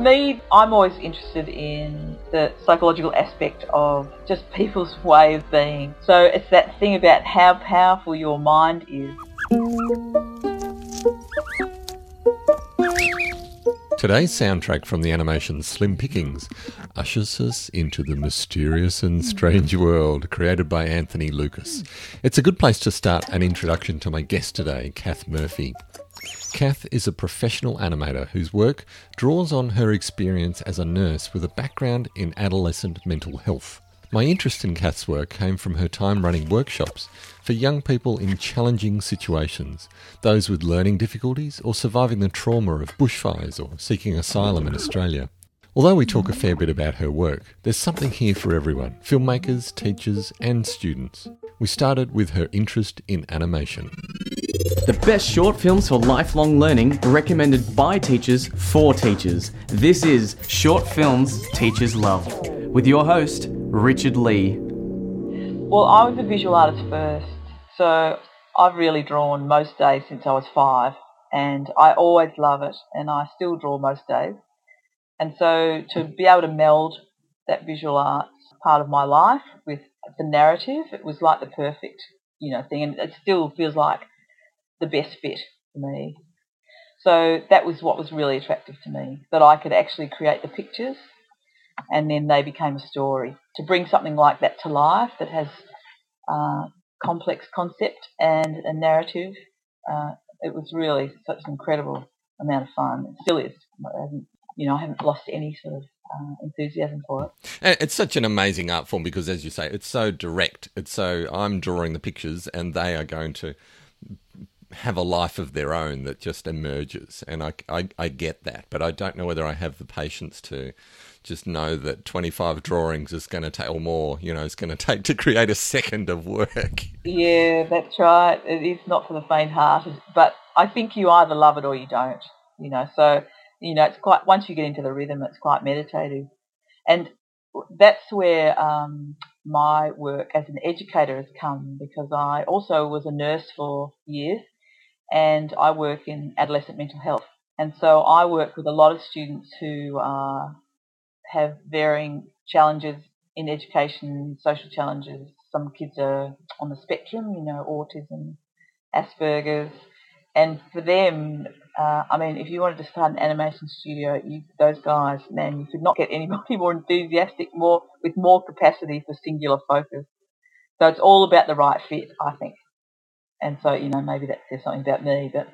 me, I'm always interested in the psychological aspect of just people's way of being. So it's that thing about how powerful your mind is. Today's soundtrack from the animation Slim Pickings ushers us into the mysterious and strange world created by Anthony Lucas. It's a good place to start an introduction to my guest today, Cath Murphy. Cath is a professional animator whose work draws on her experience as a nurse with a background in adolescent mental health. My interest in Cath's work came from her time running workshops for young people in challenging situations, those with learning difficulties or surviving the trauma of bushfires or seeking asylum in Australia. Although we talk a fair bit about her work, there's something here for everyone filmmakers, teachers, and students. We started with her interest in animation. The best short films for lifelong learning recommended by teachers for teachers. This is Short Films Teachers Love with your host, Richard Lee. Well, I was a visual artist first, so I've really drawn most days since I was five, and I always love it, and I still draw most days. And so to be able to meld that visual arts part of my life with the narrative, it was like the perfect, you know, thing, and it still feels like the best fit for me. So that was what was really attractive to me, that I could actually create the pictures and then they became a story. To bring something like that to life that has uh, complex concept and a narrative, uh, it was really such an incredible amount of fun. It still is. You know, I haven't lost any sort of uh, enthusiasm for it. And it's such an amazing art form because, as you say, it's so direct. It's so I'm drawing the pictures, and they are going to have a life of their own that just emerges. And I, I, I get that, but I don't know whether I have the patience to just know that 25 drawings is going to take, or more, you know, it's going to take to create a second of work. Yeah, that's right. It is not for the faint-hearted, but I think you either love it or you don't, you know. So, you know, it's quite, once you get into the rhythm, it's quite meditative. And that's where um, my work as an educator has come because I also was a nurse for years and I work in adolescent mental health. And so I work with a lot of students who uh, have varying challenges in education, social challenges. Some kids are on the spectrum, you know, autism, Asperger's. And for them, uh, I mean, if you wanted to start an animation studio, you, those guys, man, you could not get anybody more enthusiastic, more with more capacity for singular focus. So it's all about the right fit, I think. And so, you know, maybe that says something about me, but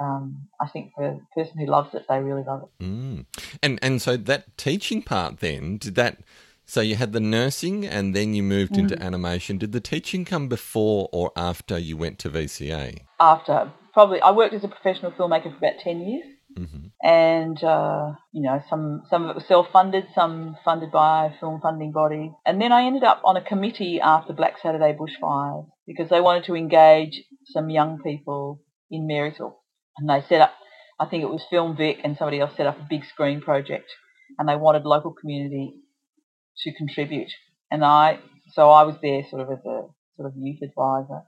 um, I think for the person who loves it, they really love it. Mm. And and so that teaching part then did that. So you had the nursing, and then you moved mm-hmm. into animation. Did the teaching come before or after you went to VCA? After, probably. I worked as a professional filmmaker for about ten years, mm-hmm. and uh, you know, some some of it was self-funded, some funded by a film funding bodies, and then I ended up on a committee after Black Saturday bushfires because they wanted to engage some young people in Marysville and they set up, I think it was Film Vic and somebody else set up a big screen project, and they wanted local community to contribute. And I, so I was there sort of as a sort of youth advisor,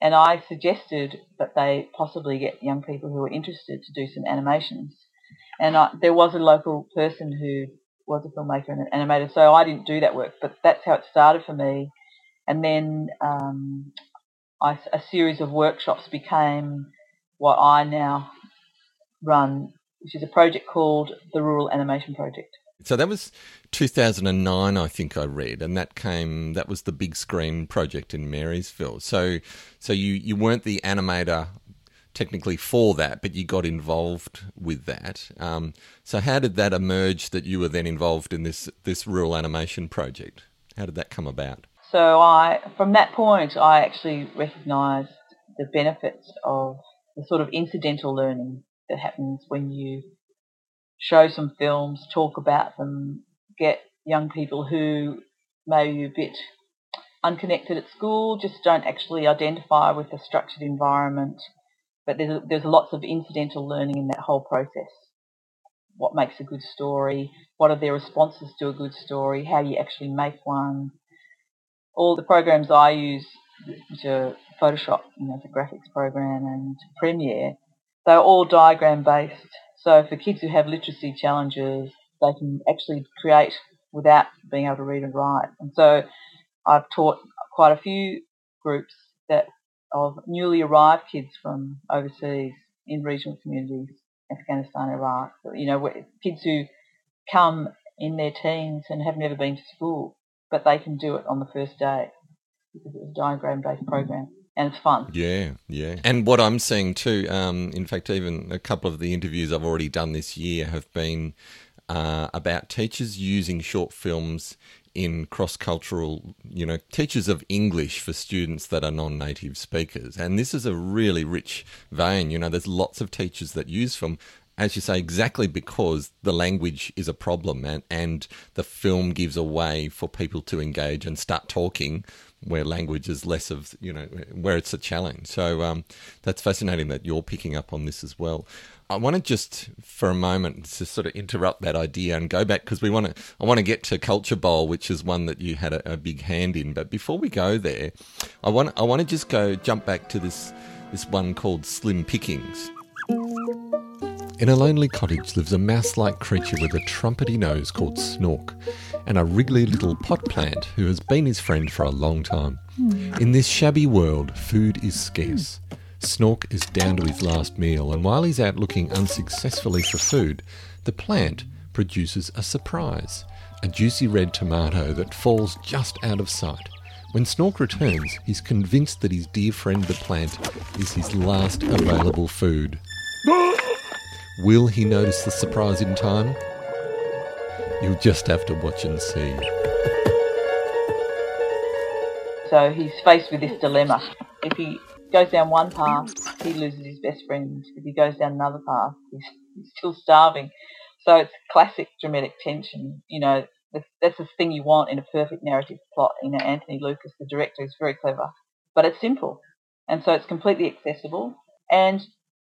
and I suggested that they possibly get young people who were interested to do some animations. And I, there was a local person who was a filmmaker and an animator, so I didn't do that work, but that's how it started for me. And then um, I, a series of workshops became what I now run, which is a project called the Rural Animation Project. So that was 2009, I think I read, and that came. That was the big screen project in Marysville. So, so you you weren't the animator technically for that, but you got involved with that. Um, so, how did that emerge that you were then involved in this this rural animation project? How did that come about? So, I from that point, I actually recognised the benefits of the sort of incidental learning that happens when you show some films, talk about them, get young people who may be a bit unconnected at school, just don't actually identify with the structured environment. But there's, there's lots of incidental learning in that whole process. What makes a good story? What are their responses to a good story? How do you actually make one? All the programs I use, which are Photoshop, you know, the graphics program, and Premiere, they're all diagram based. So for kids who have literacy challenges, they can actually create without being able to read and write. And so I've taught quite a few groups that of newly arrived kids from overseas in regional communities, Afghanistan, Iraq. You know, kids who come in their teens and have never been to school, but they can do it on the first day because it's a diagram-based program and it's fun. Yeah, yeah. And what I'm seeing too, um, in fact, even a couple of the interviews I've already done this year have been uh, about teachers using short films in cross cultural, you know, teachers of English for students that are non native speakers. And this is a really rich vein. You know, there's lots of teachers that use film as you say, exactly because the language is a problem and, and the film gives a way for people to engage and start talking where language is less of, you know, where it's a challenge. So um, that's fascinating that you're picking up on this as well. I want to just for a moment to sort of interrupt that idea and go back because we want to. I want to get to Culture Bowl, which is one that you had a, a big hand in. But before we go there, I want I want to just go jump back to this this one called Slim Pickings. In a lonely cottage lives a mouse like creature with a trumpety nose called Snork, and a wriggly little pot plant who has been his friend for a long time. Hmm. In this shabby world, food is scarce. Snork is down to his last meal, and while he's out looking unsuccessfully for food, the plant produces a surprise a juicy red tomato that falls just out of sight. When Snork returns, he's convinced that his dear friend the plant is his last available food. Will he notice the surprise in time? You'll just have to watch and see. So he's faced with this dilemma. If he goes down one path, he loses his best friend. If he goes down another path, he's, he's still starving. So it's classic dramatic tension. You know, that's the thing you want in a perfect narrative plot. You know, Anthony Lucas, the director, is very clever, but it's simple, and so it's completely accessible. And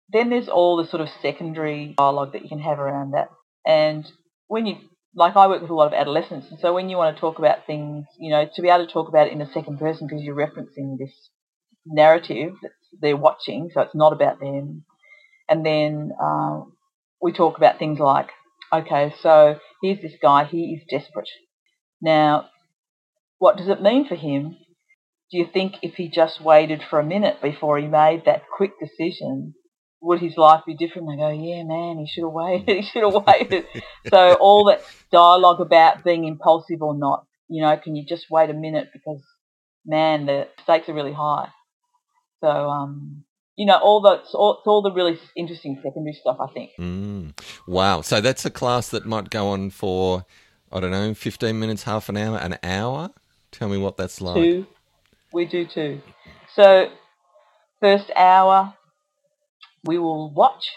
then there's all the sort of secondary dialogue that you can have around that. And when you, like I work with a lot of adolescents, and so when you want to talk about things, you know, to be able to talk about it in a second person because you're referencing this narrative that they're watching, so it's not about them. And then uh, we talk about things like, okay, so here's this guy, he is desperate. Now, what does it mean for him? Do you think if he just waited for a minute before he made that quick decision, would his life be different? They go, yeah, man, he should have waited. he should have waited. so all that dialogue about being impulsive or not, you know, can you just wait a minute because, man, the stakes are really high. So, um, you know, all the it's all, it's all the really interesting secondary stuff. I think. Mm. Wow. So that's a class that might go on for, I don't know, fifteen minutes, half an hour, an hour. Tell me what that's like. Two. We do two. So, first hour, we will watch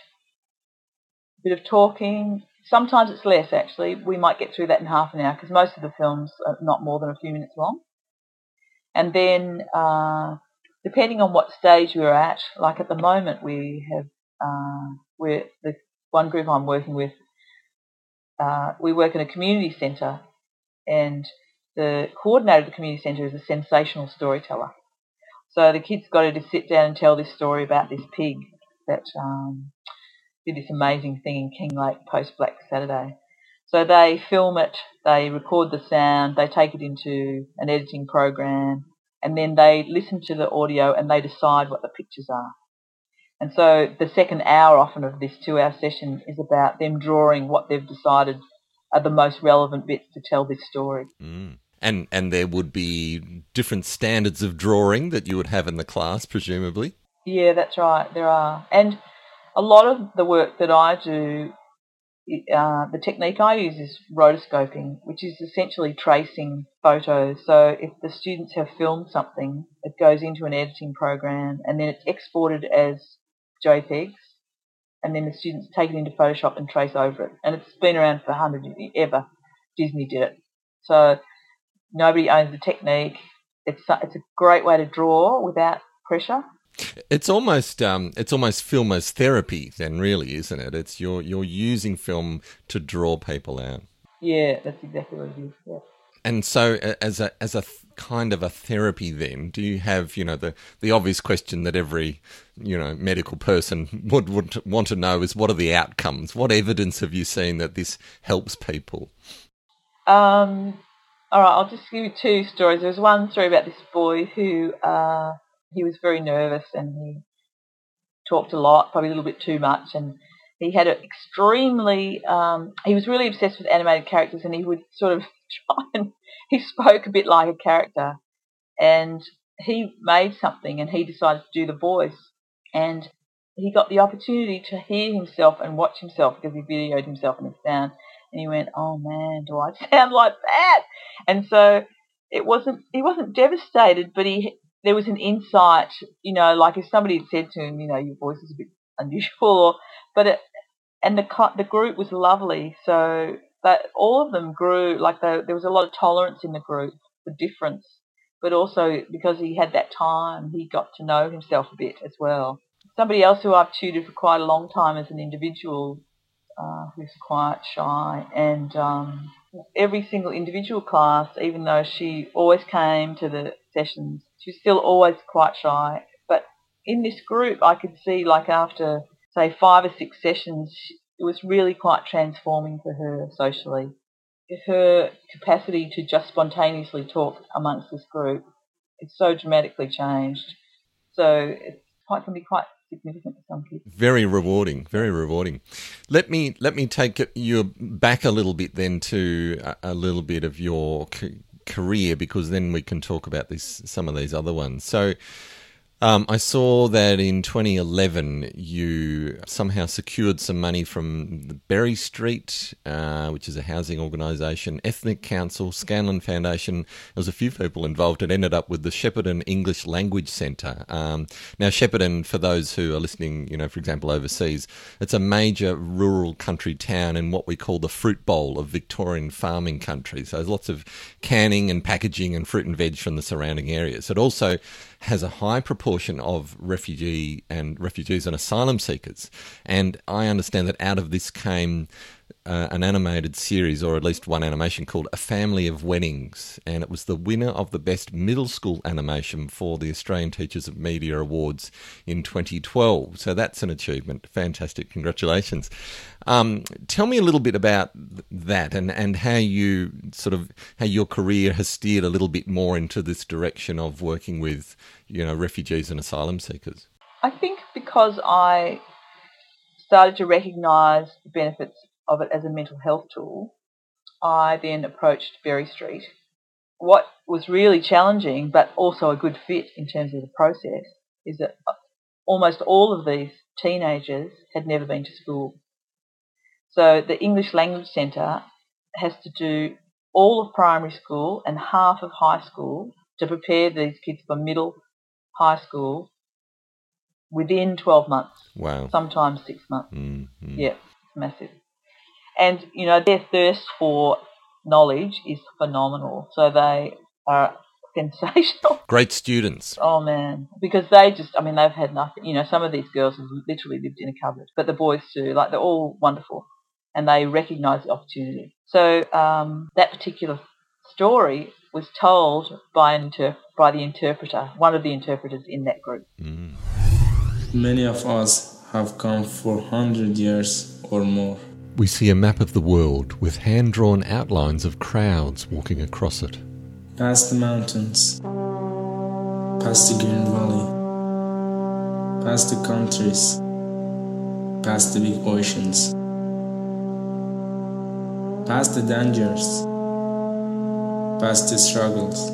a bit of talking. Sometimes it's less actually. We might get through that in half an hour because most of the films are not more than a few minutes long. And then, uh, depending on what stage we're at, like at the moment we have, uh, we're the one group I'm working with. Uh, we work in a community centre, and the coordinator of the community centre is a sensational storyteller. So the kids got to sit down and tell this story about this pig that um, did this amazing thing in Kinglake post Black Saturday. So they film it, they record the sound, they take it into an editing program, and then they listen to the audio and they decide what the pictures are. And so the second hour often of this two-hour session is about them drawing what they've decided are the most relevant bits to tell this story. Mm. And and there would be different standards of drawing that you would have in the class, presumably. Yeah, that's right. There are, and a lot of the work that I do, uh, the technique I use is rotoscoping, which is essentially tracing photos. So if the students have filmed something, it goes into an editing program, and then it's exported as JPEGs, and then the students take it into Photoshop and trace over it. And it's been around for hundred years ever. Disney did it, so nobody owns the technique. It's it's a great way to draw without pressure it's almost um, it's almost film as therapy, then, really, isn't it? It's you're you're using film to draw people out. Yeah, that's exactly what it is. Yeah. And so, as a as a kind of a therapy, then do you have you know the the obvious question that every you know medical person would would want to know is what are the outcomes? What evidence have you seen that this helps people? Um, all right, I'll just give you two stories. There was one story about this boy who uh, he was very nervous and he talked a lot, probably a little bit too much, and he had an extremely um, he was really obsessed with animated characters, and he would sort of try and he spoke a bit like a character, and he made something, and he decided to do the voice, and he got the opportunity to hear himself and watch himself because he videoed himself and his sound, and he went, "Oh man, do I sound like that?" And so it wasn't he wasn't devastated, but he there was an insight, you know, like if somebody had said to him, you know, your voice is a bit unusual, but it, and the the group was lovely, so that all of them grew like they, there was a lot of tolerance in the group for difference, but also because he had that time, he got to know himself a bit as well. Somebody else who I've tutored for quite a long time as an individual, uh, who's quite shy, and um, every single individual class, even though she always came to the sessions, she was still always quite shy. But in this group, I could see like after say five or six sessions, it was really quite transforming for her socially. Her capacity to just spontaneously talk amongst this group, it's so dramatically changed. So it's quite can be quite significant for some kids. Very rewarding, very rewarding. Let me let me take you back a little bit then to a, little bit of your career because then we can talk about this some of these other ones. So um, I saw that in 2011 you somehow secured some money from Berry Street, uh, which is a housing organisation, Ethnic Council, Scanlon Foundation. There was a few people involved. It ended up with the Shepparton English Language Centre. Um, now, Shepparton, for those who are listening, you know, for example, overseas, it's a major rural country town in what we call the fruit bowl of Victorian farming country. So there's lots of canning and packaging and fruit and veg from the surrounding areas. It also has a high proportion of refugee and refugees and asylum seekers. And I understand that out of this came uh, an animated series, or at least one animation called A Family of Weddings, and it was the winner of the best middle school animation for the Australian Teachers of Media Awards in 2012. So that's an achievement. Fantastic. Congratulations. Um, tell me a little bit about that and, and how you sort of how your career has steered a little bit more into this direction of working with you know refugees and asylum seekers. I think because I started to recognise the benefits of it as a mental health tool, I then approached Berry Street. What was really challenging, but also a good fit in terms of the process, is that almost all of these teenagers had never been to school. So the English Language Centre has to do all of primary school and half of high school to prepare these kids for middle high school within 12 months. Wow. Sometimes six months. Mm-hmm. Yeah, it's massive. And, you know, their thirst for knowledge is phenomenal. So they are sensational. Great students. Oh, man. Because they just, I mean, they've had nothing. You know, some of these girls have literally lived in a cupboard, but the boys too. Like, they're all wonderful. And they recognise the opportunity. So um, that particular story was told by an inter- by the interpreter, one of the interpreters in that group. Mm. Many of us have come for hundred years or more. We see a map of the world with hand drawn outlines of crowds walking across it. Past the mountains, past the green valley, past the countries, past the big oceans, past the dangers, past the struggles.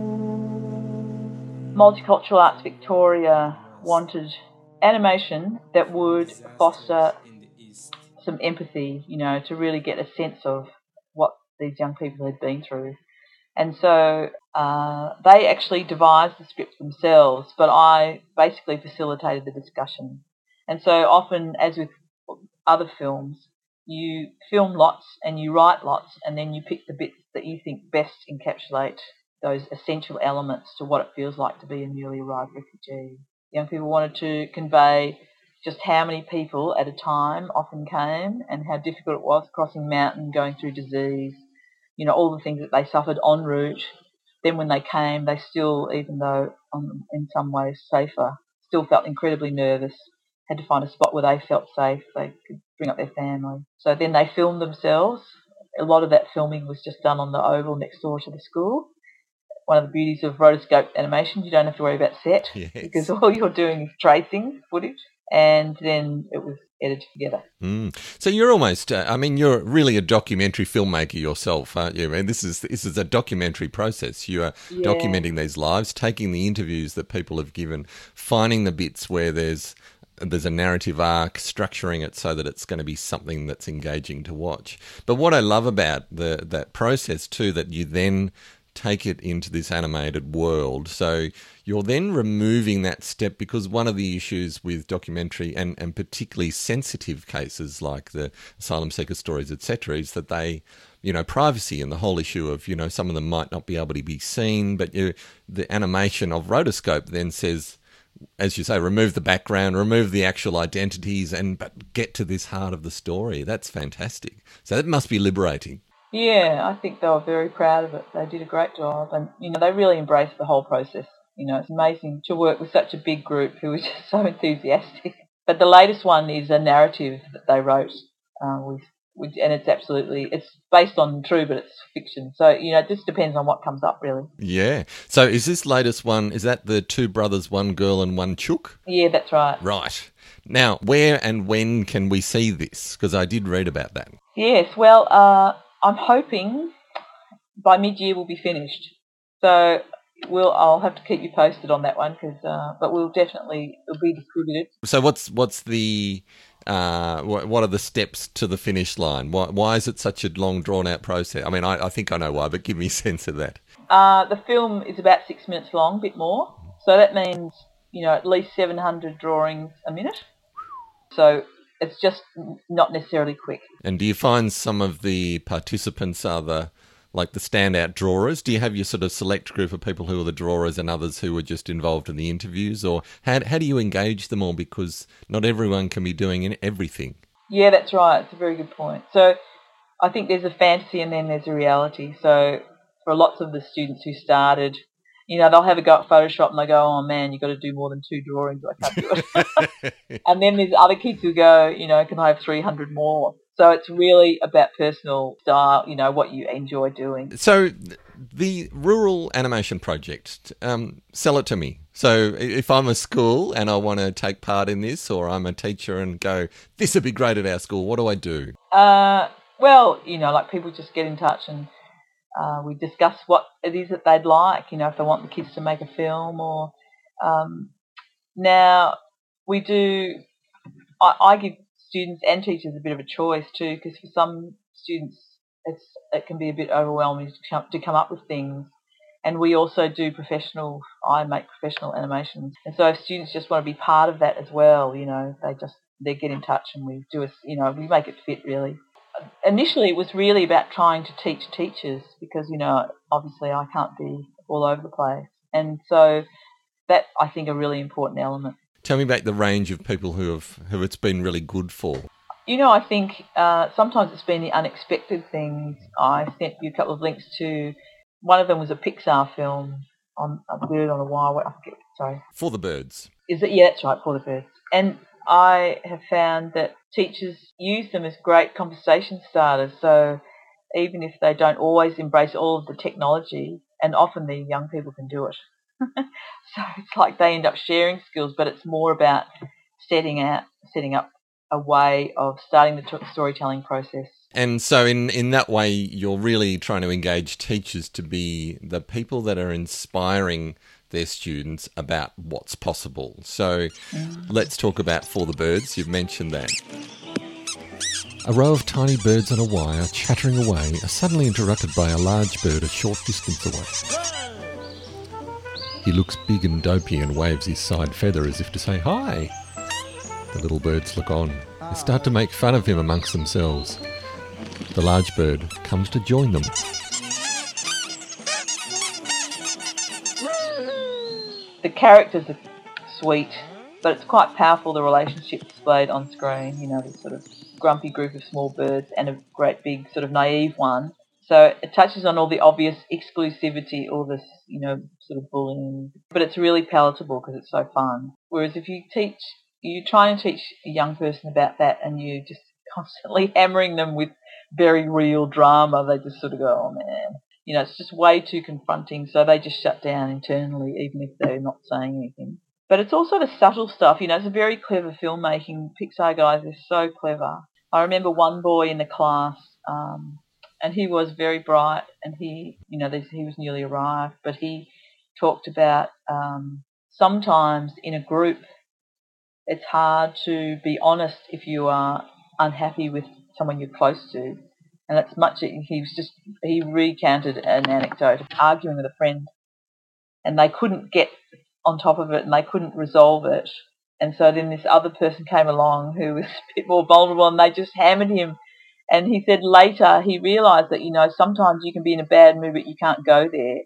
Multicultural Arts Victoria wanted animation that would foster some empathy, you know, to really get a sense of what these young people had been through. And so uh, they actually devised the script themselves, but I basically facilitated the discussion. And so often, as with other films, you film lots and you write lots, and then you pick the bits that you think best encapsulate those essential elements to what it feels like to be a newly arrived refugee. Young people wanted to convey just how many people at a time often came and how difficult it was crossing mountain, going through disease, you know, all the things that they suffered en route. Then when they came, they still, even though um, in some ways safer, still felt incredibly nervous. Had to find a spot where they felt safe. They could bring up their family. So then they filmed themselves. A lot of that filming was just done on the oval next door to the school. One of the beauties of rotoscope animation, you don't have to worry about set Yes. because all you're doing is tracing footage, and then it was edited together. Mm. So you're almost, uh, I mean, you're really a documentary filmmaker yourself, aren't you? I mean, this is this is a documentary process. You are Yeah. documenting these lives, taking the interviews that people have given, finding the bits where there's there's a narrative arc, structuring it so that it's going to be something that's engaging to watch. But what I love about the that process too, that you then take it into this animated world. So you're then removing that step because one of the issues with documentary and, and particularly sensitive cases like the asylum seeker stories, etc., is that they, you know, privacy and the whole issue of, you know, some of them might not be able to be seen, but you, the animation of rotoscope then says, as you say, remove the background, remove the actual identities, and but get to this heart of the story. That's fantastic. So that must be liberating. Yeah, I think they were very proud of it. They did a great job, and you know they really embraced the whole process. You know, it's amazing to work with such a big group who was just so enthusiastic. But the latest one is a narrative that they wrote, uh, with, and it's absolutely it's based on true, but it's fiction. So you know, it just depends on what comes up, really. Yeah. So is this latest one? Is that the two brothers, one girl, and one chook? Yeah, that's right. Right. Now, where and when can we see this? Because I did read about that. Yes, well, uh, I'm hoping by mid-year we'll be finished. So we'll I'll have to keep you posted on that one, cause, uh, but we'll definitely it'll be distributed. So what's what's the uh, what, what are the steps to the finish line? Why, why is it such a long, drawn out process? I mean, I, I think I know why, but give me a sense of that. Uh, the film is about six minutes long, a bit more. So that means you know at least 700 drawings a minute. So it's just not necessarily quick. And do you find some of the participants are the like the standout drawers? Do you have your sort of select group of people who are the drawers and others who are just involved in the interviews, or how how do you engage them all? Because not everyone can be doing everything. Yeah, that's right. It's a very good point. So I think there's a fantasy and then there's a reality. So for lots of the students who started, you know, they'll have a go at Photoshop and they go, oh man, you've got to do more than two drawings. I can't do it. and then there's other kids who go, you know, can I have 300 more? So it's really about personal style, you know, what you enjoy doing. So the rural animation project, um, sell it to me. So if I'm a school and I want to take part in this, or I'm a teacher and go, this would be great at our school. What do I do? Uh, well, you know, like people just get in touch and uh, we discuss what it is that they'd like, you know, if they want the kids to make a film or um, now we do, I, I give students and teachers a bit of a choice too because for some students it's, it can be a bit overwhelming to come, to come up with things. And we also do professional, I make professional animations. And so if students just want to be part of that as well, you know, they just, they get in touch and we do a, you know, we make it fit really initially it was really about trying to teach teachers because you know obviously I can't be all over the place, and so that's I think a really important element. Tell me about the range of people who have who it's been really good for. You know, I think uh, sometimes it's been the unexpected things. I sent you a couple of links to. One of them was a Pixar film on a bird on a wire. I forget. Sorry, For the birds. is it? Yeah, that's right, for the birds. And I have found that teachers use them as great conversation starters. So even if they don't always embrace all of the technology, and often the young people can do it. so it's like they end up sharing skills, but it's more about setting out, setting up a way of starting the t- storytelling process. And so, in, in that way, you're really trying to engage teachers to be the people that are inspiring their students about what's possible. So, let's talk about For the Birds. You've mentioned that. A row of tiny birds on a wire chattering away are suddenly interrupted by a large bird a short distance away. He looks big and dopey and waves his side feather as if to say hi. The little birds look on. They start to make fun of him amongst themselves. The large bird comes to join them. The characters are sweet, but it's quite powerful the relationship displayed on screen. You know, this sort of grumpy group of small birds and a great big sort of naive one So it touches on all the obvious exclusivity, all this, you know, sort of bullying, but it's really palatable because it's so fun. Whereas if you teach, you try and teach a young person about that and you just constantly hammering them with very real drama, they just sort of go, oh man. You know, it's just way too confronting, so they just shut down internally, even if they're not saying anything. But it's also the subtle stuff, you know, it's a very clever filmmaking. Pixar guys are so clever. I remember one boy in the class, um, and he was very bright, and he, you know, he was newly arrived, but he talked about um, sometimes in a group, it's hard to be honest if you are unhappy with someone you're close to, and that's much. He was just he recounted an anecdote of arguing with a friend, and they couldn't get on top of it, and they couldn't resolve it. And so then this other person came along who was a bit more vulnerable, and they just hammered him and he said later he realised that, you know, sometimes you can be in a bad mood but you can't go there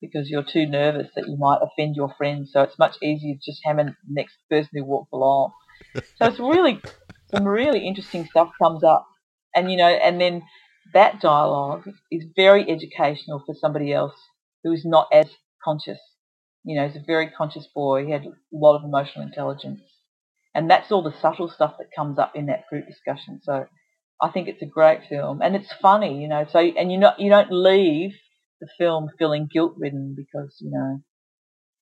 because you're too nervous that you might offend your friends. So it's much easier to just hammer the next person who walks along. so it's really, some really interesting stuff comes up. And, you know, and then that dialogue is very educational for somebody else who is not as conscious. You know, he's a very conscious boy. He had a lot of emotional intelligence. And that's all the subtle stuff that comes up in that group discussion. So I think it's a great film, and it's funny, you know. So and you not you don't leave the film feeling guilt ridden because you know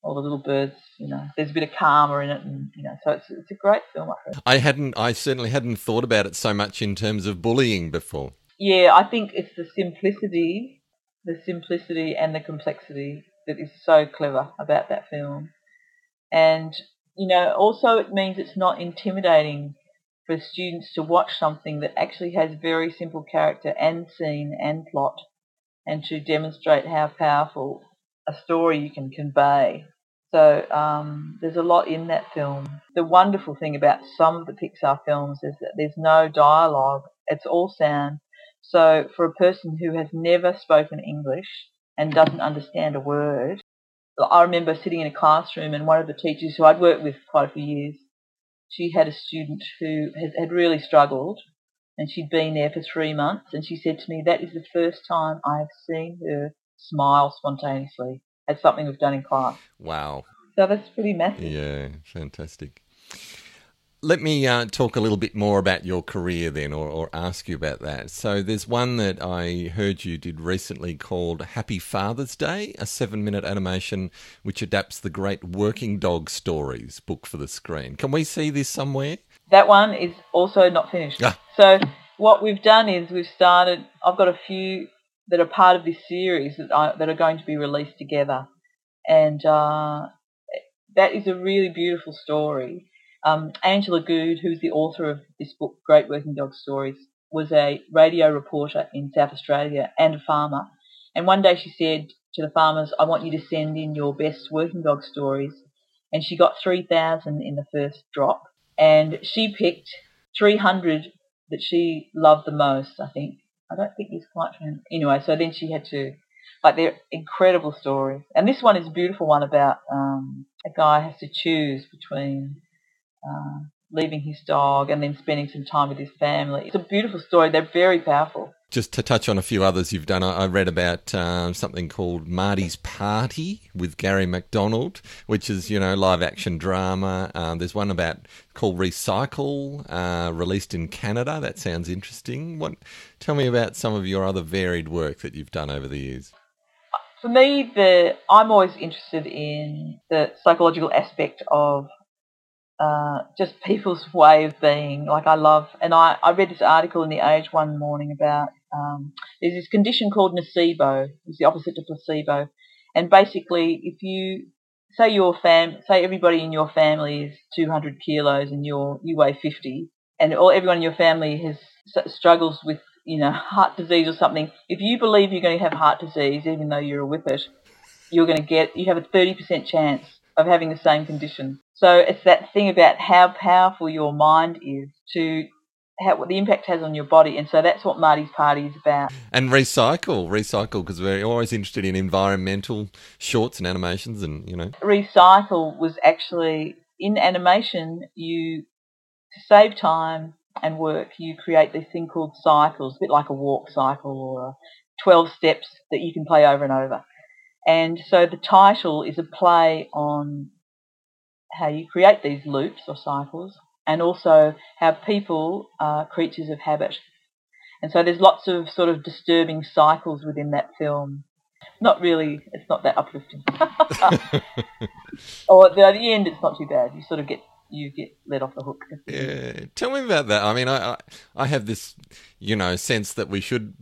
all the little birds, you know, there's a bit of karma in it, and you know, so it's it's a great film. I think. I hadn't, I certainly hadn't thought about it so much in terms of bullying before. Yeah, I think it's the simplicity, the simplicity and the complexity that is so clever about that film, and you know, also it means it's not intimidating for students to watch something that actually has very simple character and scene and plot and to demonstrate how powerful a story you can convey. So um, there's a lot in that film. The wonderful thing about some of the Pixar films is that there's no dialogue. It's all sound. So for a person who has never spoken English and doesn't understand a word, I remember sitting in a classroom and one of the teachers who I'd worked with quite a few years she had a student who had, really struggled and she'd been there for three months and she said to me, that is the first time I have seen her smile spontaneously at something we've done in class. Wow. So that's pretty massive. Yeah, fantastic. Let me uh, talk a little bit more about your career then, or, or, ask you about that. So, there's one that I heard you did recently called Happy Father's Day, a seven minute animation which adapts the great Working Dog Stories book for the screen. Can we see this somewhere? That one is also not finished. Ah. So, what we've done is we've started, I've got a few that are part of this series that, I, that are going to be released together. And uh, that is a really beautiful story um, Angela Goode, who's the author of this book, Great Working Dog Stories, was a radio reporter in South Australia and a farmer. And one day she said to the farmers, I want you to send in your best working dog stories. And she got 3,000 in the first drop. And she picked 300 that she loved the most, I think. I don't think there's quite Anyway, so then she had to, like, they're incredible stories. And this one is a beautiful one about um, a guy has to choose between uh, leaving his dog and then spending some time with his family. It's a beautiful story. They're very powerful. Just to touch on a few others you've done, I read about um, something called Marty's Party with Garry McDonald, which is you know live action drama. Um, there's one about called Recycle, uh, released in Canada. That sounds interesting. What? Tell me about some of your other varied work that you've done over the years. For me, the I'm always interested in the psychological aspect of uh, just people's way of being. Like I love, and I, I read this article in the Age one morning about um, there's this condition called nocebo. It's the opposite to placebo, and basically, if you say your fam, say everybody in your family is 200 kilos and you're you weigh 50, and all everyone in your family has struggles with you know heart disease or something. If you believe you're going to have heart disease, even though you're a whippet, you're going to get you have a 30% chance of having the same condition. So it's that thing about how powerful your mind is to how, what the impact has on your body, and so that's what Marty's Party is about. And recycle, recycle, because we're always interested in environmental shorts and animations, and you know. Recycle was actually in animation. You to save time and work, you create this thing called cycles, a bit like a walk cycle or a 12 steps that you can play over and over. And so the title is a play on how you create these loops or cycles and also how people are creatures of habit. And so there's lots of sort of disturbing cycles within that film. Not really, it's not that uplifting. or at the, at the end, it's not too bad. You sort of get you get let off the hook. Yeah, tell me about that. I mean, I, I, I have this, you know, sense that we should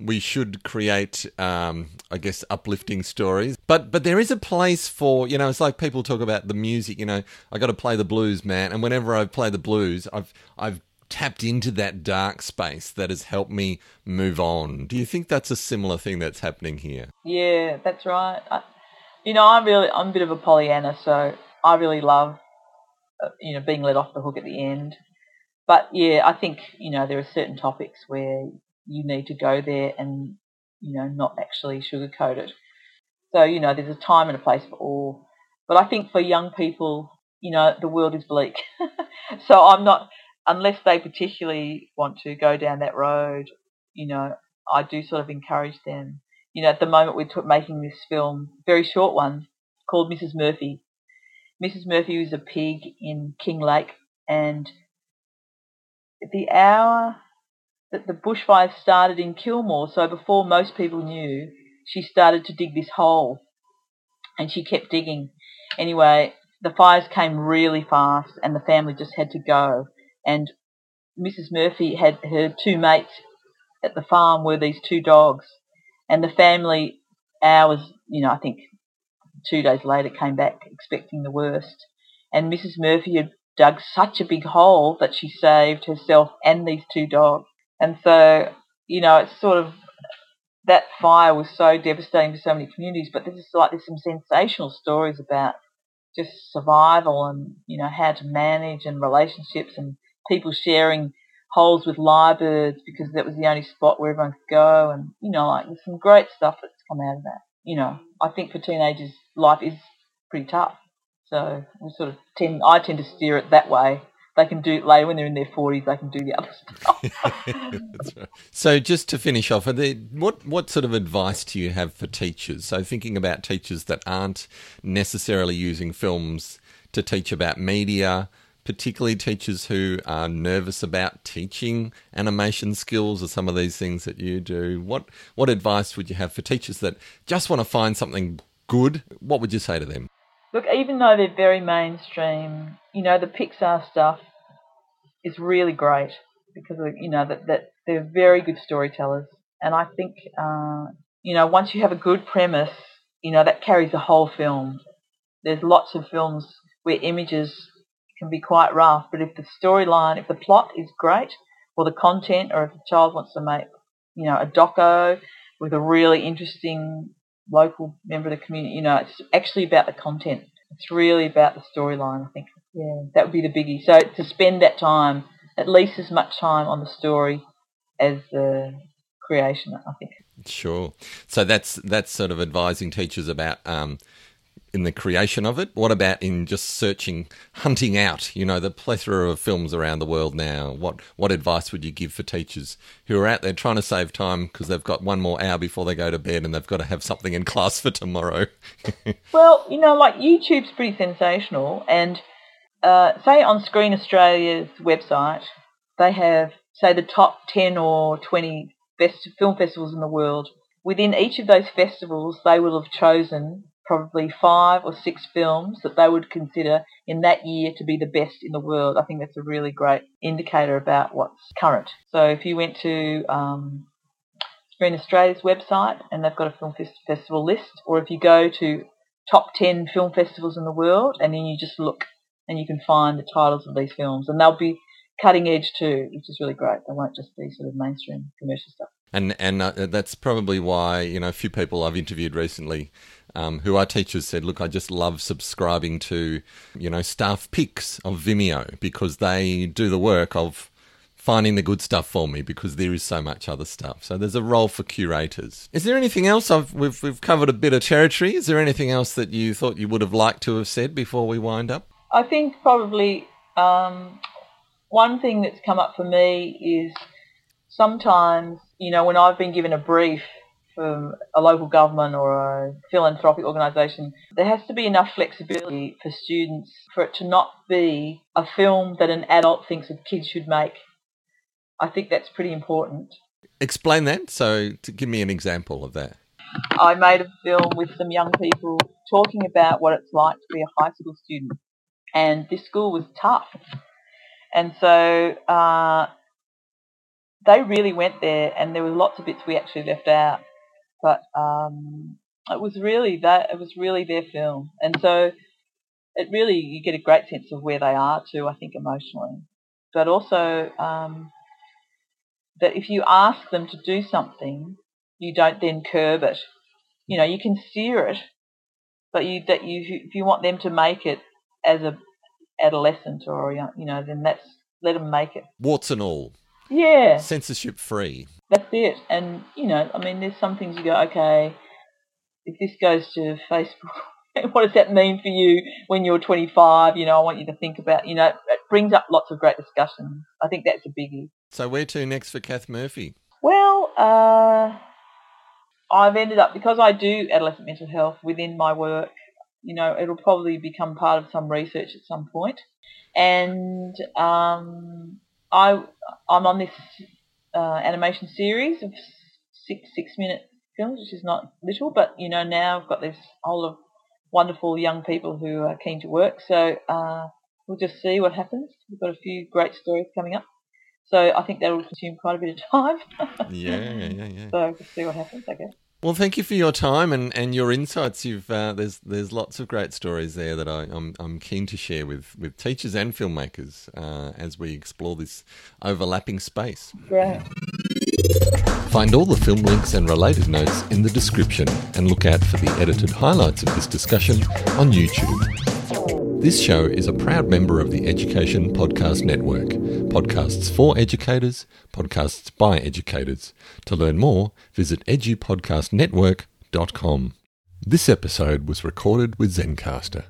we should create, um, I guess, uplifting stories. But but there is a place for you know. It's like people talk about the music. You know, I got to play the blues, man. And whenever I play the blues, I've I've tapped into that dark space that has helped me move on. Do you think that's a similar thing that's happening here? Yeah, that's right. I, you know, I'm really I'm a bit of a Pollyanna, so I really love uh, you know being let off the hook at the end. But yeah, I think you know there are certain topics where you need to go there and you know not actually sugarcoat it. So you know there's a time and a place for all. But I think for young people, you know the world is bleak. so I'm not unless they particularly want to go down that road. You know I do sort of encourage them. You know at the moment we're t- making this film, very short one called Mrs Murphy. Mrs Murphy was a pig in Kinglake and the hour that the bushfires started in Kilmore. So before most people knew, she started to dig this hole, and she kept digging. Anyway, the fires came really fast, and the family just had to go. And Mrs. Murphy had her two mates at the farm were these two dogs, and the family hours, you know, I think two days later came back expecting the worst. And Mrs. Murphy had dug such a big hole that she saved herself and these two dogs. And so, you know, it's sort of that fire was so devastating for so many communities, but there's just like there's some sensational stories about just survival and you know how to manage and relationships and people sharing holes with lyrebirds because that was the only spot where everyone could go and you know like there's some great stuff that's come out of that. You know, I think for teenagers life is pretty tough, so we sort of tend I tend to steer it that way they can do later when they're in their forties. They can do the other stuff. right. So, just to finish off, there, what what sort of advice do you have for teachers? So, thinking about teachers that aren't necessarily using films to teach about media, particularly teachers who are nervous about teaching animation skills or some of these things that you do. What what advice would you have for teachers that just want to find something good? What would you say to them? Look, even though they're very mainstream, you know, the Pixar stuff is really great because you know that that they're very good storytellers, and I think uh, you know once you have a good premise, you know that carries the whole film. There's lots of films where images can be quite rough, but if the storyline, if the plot is great, or the content, or if a child wants to make, you know, a doco with a really interesting local member of the community. You know, it's actually about the content. It's really about the storyline, I think. Yeah, that would be the biggie. So to spend that time, at least as much time on the story as the creation, I think. Sure. So that's that's sort of advising teachers about um, in the creation of it? What about in just searching, hunting out, you know, the plethora of films around the world now? What what advice would you give for teachers who are out there trying to save time because they've got one more hour before they go to bed and they've got to have something in class for tomorrow? well, you know, like YouTube's pretty sensational, and uh, say on Screen Australia's website, they have say the top ten or twenty best film festivals in the world. Within each of those festivals, they will have chosen probably five or six films that they would consider in that year to be the best in the world. I think that's a really great indicator about what's current. So if you went to um, Screen Australia's website and they've got a film festival list, or if you go to top 10 film festivals in the world and then you just look and you can find the titles of these films and they'll be cutting edge too, which is really great. They won't just be sort of mainstream commercial stuff. And and uh, that's probably why you know a few people I've interviewed recently um, who are teachers said, look, I just love subscribing to, you know, staff picks of Vimeo because they do the work of finding the good stuff for me because there is so much other stuff. So there's a role for curators. Is there anything else? I've, we've, we've covered a bit of territory. Is there anything else that you thought you would have liked to have said before we wind up? I think probably um, one thing that's come up for me is sometimes, you know, when I've been given a brief from a local government or a philanthropic organisation, there has to be enough flexibility for students for it to not be a film that an adult thinks that kids should make. I think that's pretty important. Explain that. So, to give me an example of that. I made a film with some young people talking about what it's like to be a high school student. And this school was tough. And so uh, they really went there, and there were lots of bits we actually left out. But um, it was really that it was really their film, and so it really you get a great sense of where they are too. I think emotionally, but also um, that if you ask them to do something, you don't then curb it. You know, you can steer it, but you that you if you want them to make it as a adolescent or you know, then that's let them make it. Warts and all. Yeah. Censorship free. That's it. And you know, I mean, there's some things you go, okay, if this goes to Facebook, what does that mean for you when you're 25? You know, I want you to think about. You know, it brings up lots of great discussions. I think that's a biggie. So where to next for Cath Murphy? Well, uh, I've ended up because I do adolescent mental health within my work. You know, it'll probably become part of some research at some point, and um, I I'm on this uh, animation series of six six minute films, which is not little, but you know now I've got this whole of wonderful young people who are keen to work. So uh, we'll just see what happens. We've got a few great stories coming up. So I think that will consume quite a bit of time. yeah, yeah, yeah. So we'll see what happens, I guess. Well, thank you for your time and, and your insights. You've uh, there's there's lots of great stories there that I, am I'm, I'm keen to share with, with teachers and filmmakers uh, as we explore this overlapping space. Great. Find all the film links and related notes in the description and look out for the edited highlights of this discussion on YouTube. This show is a proud member of the Education Podcast Network. Podcasts for educators, podcasts by educators. To learn more, visit edupodcastnetwork.com. This episode was recorded with Zencastr.